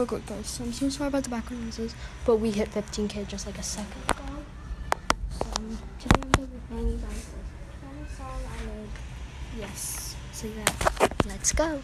we're good, guys. So I'm so sorry about the background noises, but we hit 15k just like a second ago. So today I'm gonna be playing you guys this I made. Yes. So yeah, let's go.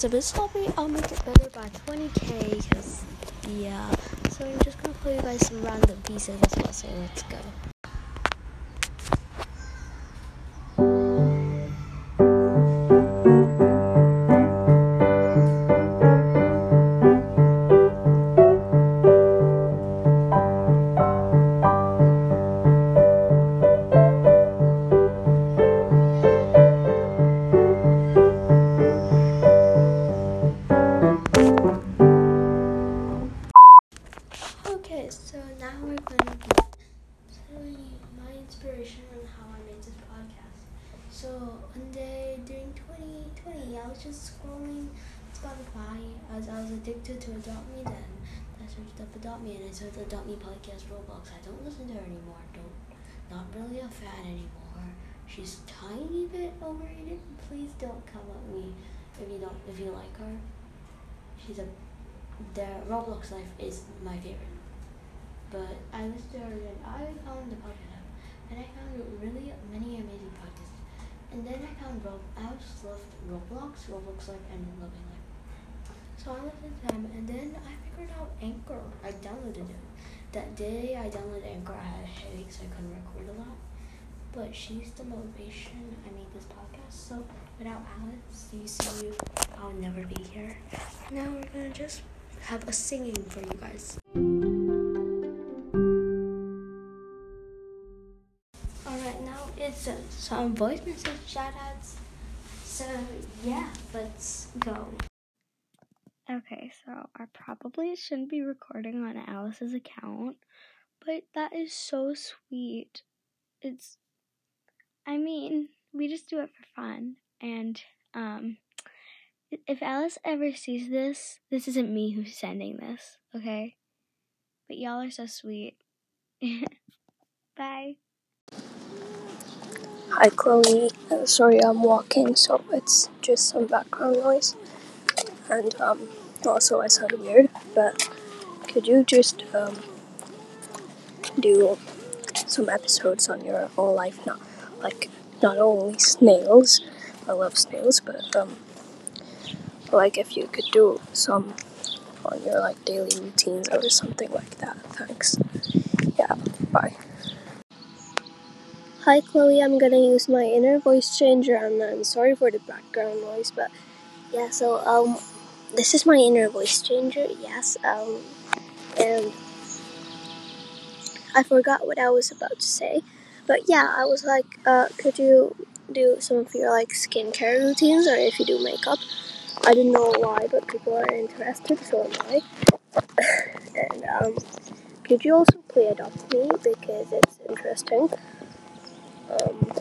Sorry, it's a bit sloppy. I'll make it better by 20k because, yeah. So I'm just gonna play you guys some random pieces as well. So let's go. As I was addicted to Adopt Me. Then I searched up Adopt Me and I saw the Adopt Me podcast Roblox. I don't listen to her anymore. Don't, not really a fan anymore. She's tiny bit overrated. Please don't come at me if you don't if you like her. She's a the Roblox life is my favorite. But I listened to her and I found the podcast app and I found really many amazing podcasts. And then I found Rob I just loved Roblox, Roblox life and Loving. So I listened to them and then I figured out Anchor. I downloaded it. That day I downloaded Anchor I had a headache so I couldn't record a lot. But she's the motivation I made this podcast. So without Alex, you see you? I'll never be here. Now we're gonna just have a singing for you guys. Alright, now it's uh, some voice message shout outs. So, yeah, let's go. Okay, so I probably shouldn't be recording on Alice's account, but that is so sweet. It's, I mean, we just do it for fun. And, um, if Alice ever sees this, this isn't me who's sending this, okay? But y'all are so sweet. Bye. Hi Chloe, uh, sorry I'm walking, so it's just some background noise. And um, also I sound weird, but could you just um, do some episodes on your own life? Not like not only snails, I love snails, but um, like if you could do some on your like daily routines or something like that. Thanks. Yeah, bye. Hi Chloe, I'm gonna use my inner voice changer and then sorry for the background noise, but yeah, so um this is my inner voice changer, yes, um and I forgot what I was about to say. But yeah, I was like, uh could you do some of your like skincare routines or if you do makeup? I didn't know why, but people are interested, so am I. and um could you also play Adopt Me because it's interesting? Um,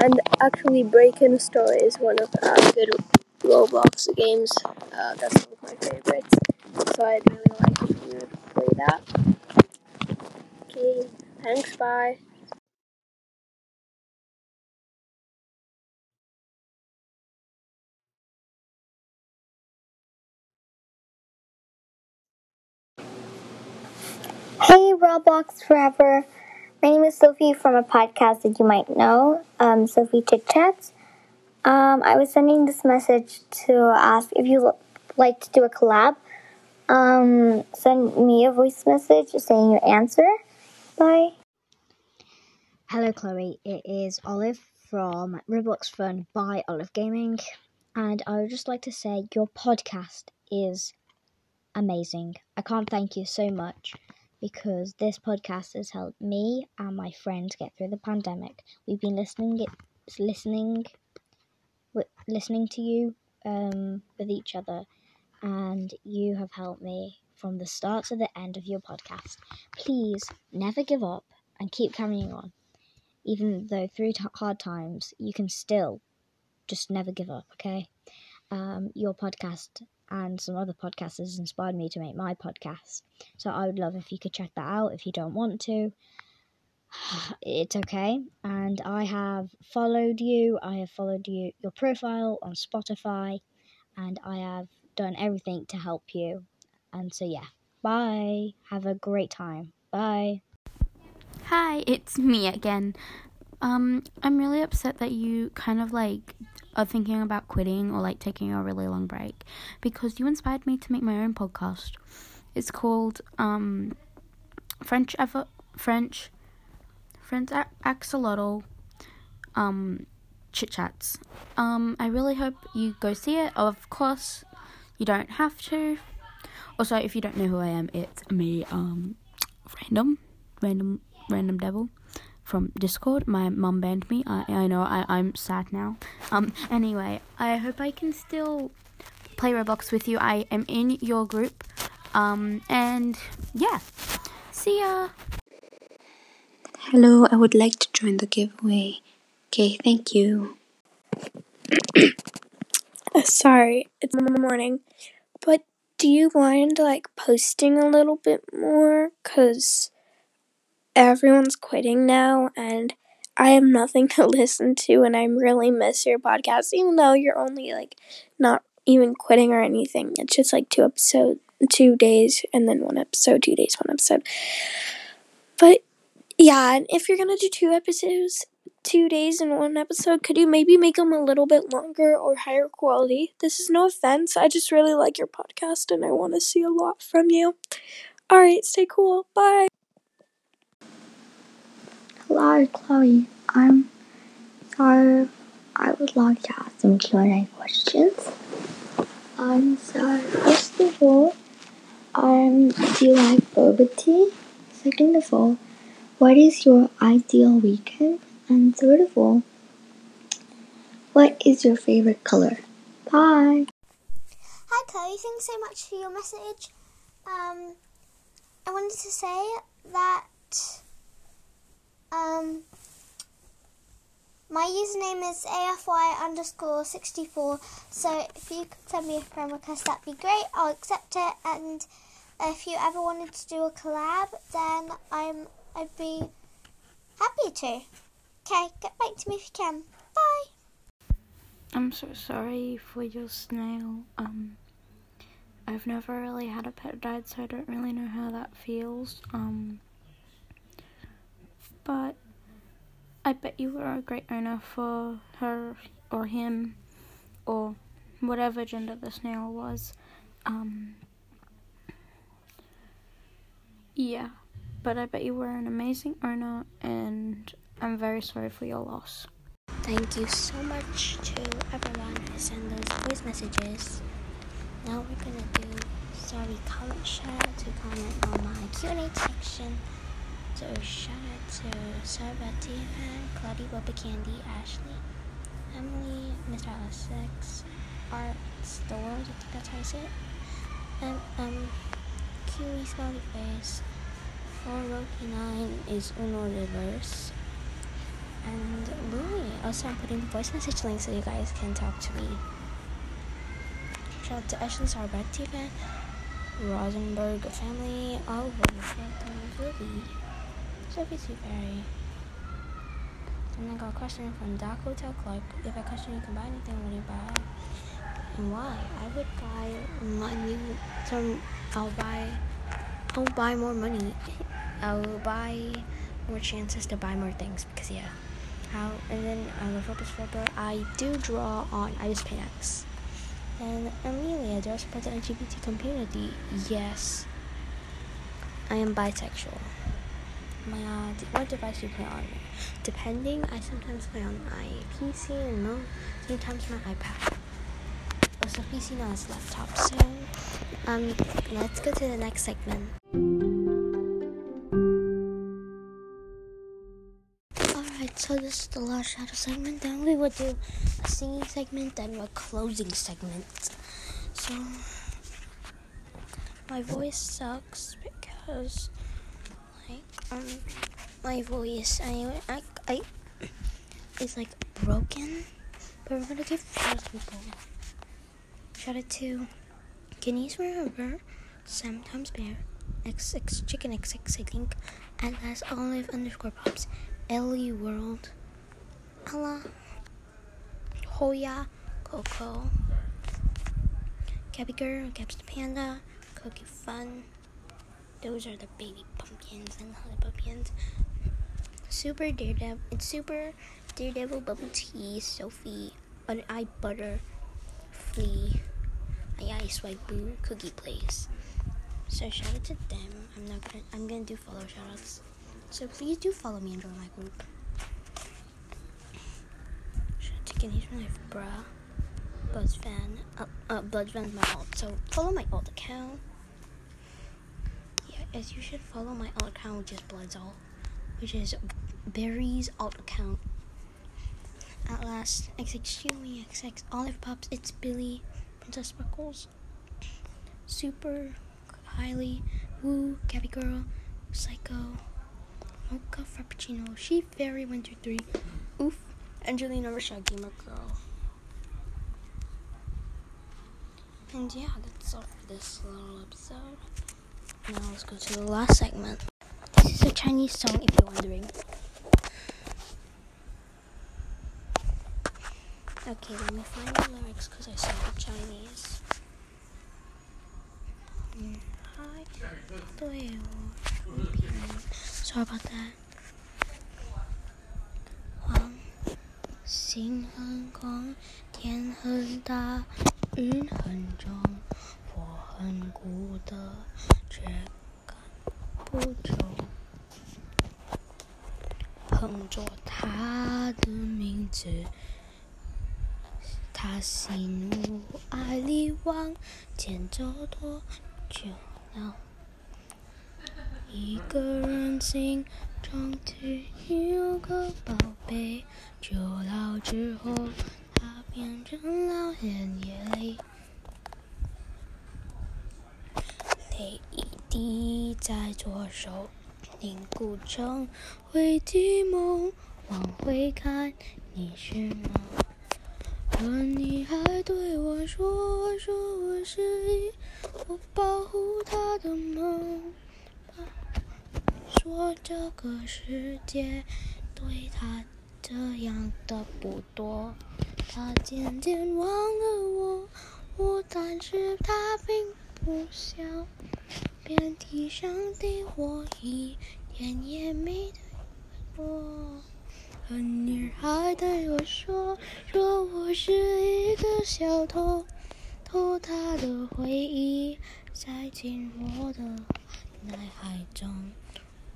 and actually, Break In Story is one of uh, good Roblox games. Uh, that's one of my favorites. So I'd really like if you would play that. Okay, thanks, bye. Hey, Roblox Forever. My name is Sophie from a podcast that you might know, um, Sophie Chit Chats. Um, I was sending this message to ask if you like to do a collab. Um, send me a voice message saying your answer. Bye. Hello, Chloe. It is Olive from Roblox Fun by Olive Gaming, and I would just like to say your podcast is amazing. I can't thank you so much because this podcast has helped me and my friends get through the pandemic. We've been listening, listening, listening to you um, with each other, and you have helped me from the start to the end of your podcast. Please never give up and keep carrying on. Even though through t- hard times, you can still just never give up, okay? Um, your podcast and some other podcasters inspired me to make my podcast. So I would love if you could check that out if you don't want to. It's okay. And I have followed you. I have followed you your profile on Spotify and I have done everything to help you. And so yeah. Bye. Have a great time. Bye. Hi, it's me again. Um, I'm really upset that you kind of like are thinking about quitting or like taking a really long break because you inspired me to make my own podcast. It's called um French ever French French a- axolotl um chit chats. Um, I really hope you go see it. Of course, you don't have to. Also, if you don't know who I am, it's me, um, random, random, random devil from Discord. My mum banned me. I I know. I I'm sad now. Um. Anyway, I hope I can still play Roblox with you. I am in your group. Um. And yeah. See ya. Hello, I would like to join the giveaway. Okay, thank you. Uh, sorry, it's morning, but do you mind like posting a little bit more? Cause everyone's quitting now, and I have nothing to listen to, and I really miss your podcast. Even though you're only like not even quitting or anything, it's just like two episode, two days, and then one episode, two days, one episode. Yeah, and if you're gonna do two episodes, two days in one episode, could you maybe make them a little bit longer or higher quality? This is no offense. I just really like your podcast and I want to see a lot from you. All right, stay cool. Bye. Hello, Chloe. I'm so I would like to ask some Q and A questions. Um, so first of all, um, do you like boba tea? Second of all, what is your ideal weekend? And third of all, what is your favorite color? Bye. Hi Chloe, thanks so much for your message. Um, I wanted to say that um, my username is AFY underscore 64, so if you could send me a friend request, that'd be great. I'll accept it, and if you ever wanted to do a collab, then I'm I'd be happy to. Okay, get back to me if you can. Bye. I'm so sorry for your snail. Um, I've never really had a pet died, so I don't really know how that feels. Um, but I bet you were a great owner for her or him or whatever gender the snail was. Um, yeah, but I bet you were an amazing owner, and I'm very sorry for your loss. Thank you so much to everyone who sent those voice messages. Now we're gonna do sorry comment shout out to comment on my Q&A section. So shout out to Sarah Tiffany, Claudia Bubba Candy, Ashley, Emily, Mr. Essex, Art World, I think that's how you say it. And um Kiwi Smiley Face, or Roki 9 is Uno Reverse. And Louie. Also, I'm putting the voice message link so you guys can talk to me. Shout out to Ashley Sarbetti fan, Rosenberg family, all over Lily, Sophie Seaberry. And I got a question from Hotel Clark. If I question you can buy anything, what do you buy? And why? I would buy money. Some. I'll buy. I'll buy more money. I'll buy more chances to buy more things because yeah. How and then I love Focus Flipper. I do draw on I paint X. And Amelia, do I support the LGBT community? Yes. I am bisexual. My uh, what device do you play on? Depending, I sometimes play on my PC and mo- sometimes my iPad. Also, PC now is laptop. So, um, let's go to the next segment. So this is the last shadow segment. Then we would do a singing segment, then a closing segment. So my voice sucks because like um my voice I I, I is like broken. But we're gonna give shout out to people. Shout out to Guineas Forever, sometimes bear, XX chicken XX I think, and as olive underscore pops, Ellie World, Ella, Hoya, Coco, Gabby Girl, Gabs the Panda, Cookie Fun. Those are the baby pumpkins and honey pumpkins. Super Daredevil. It's Super Daredevil Bubble Tea, Sophie, but I Butter, Flea, I Ice White Boo, Cookie Place. So shout out to them. I'm not gonna. I'm gonna do follow shoutouts. So please do follow me and join my group. Shout out to Guineas for Life, bruh. Buzz fan. Uh, uh, Buzz fan's my alt. So follow my alt account. Yeah, as you should follow my alt account, which is Bloodsall, which is Barry's alt account. At last, XX me, XX Olive Pops, it's Billy, Princess Sparkles, Super, Highly, Woo, Gabby Girl, Psycho, Mocha Frappuccino, She Fairy Winter 3, Oof, Angelina Rashad Gamer Girl. And yeah, that's all for this little episode. Now let's go to the last segment. This is a Chinese song if you're wondering. Okay, let me find the lyrics because I said the Chinese. Mm, hi, 对我不平衡 Sorry about that. 黄，星很空，天很大，云很重，我很孤的，却赶不走。哼着他的名字。他心无爱力往前走多久了？一个人心中只有个宝贝，久老之后，它变成了眼泪，泪一滴在左手凝固成回忆梦，往回看，你是吗？可你还对我说，说我是一我保护他的梦，说这个世界对他这样的不多，他渐渐忘了我，我但是他并不笑，遍体上的我一点也没对我。可女孩对我说，说我是一个小偷，偷他的回忆，塞进我的脑海中。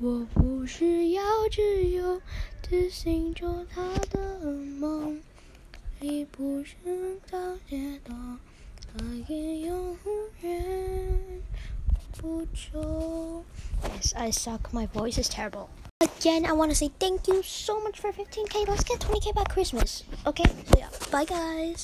我不需要自由，只醒着他的梦，你不是到街头，他也永远不走。Yes, I suck. My voice is terrible. Again, I want to say thank you so much for 15k. Let's get 20k by Christmas. Okay? So, yeah. Bye, guys.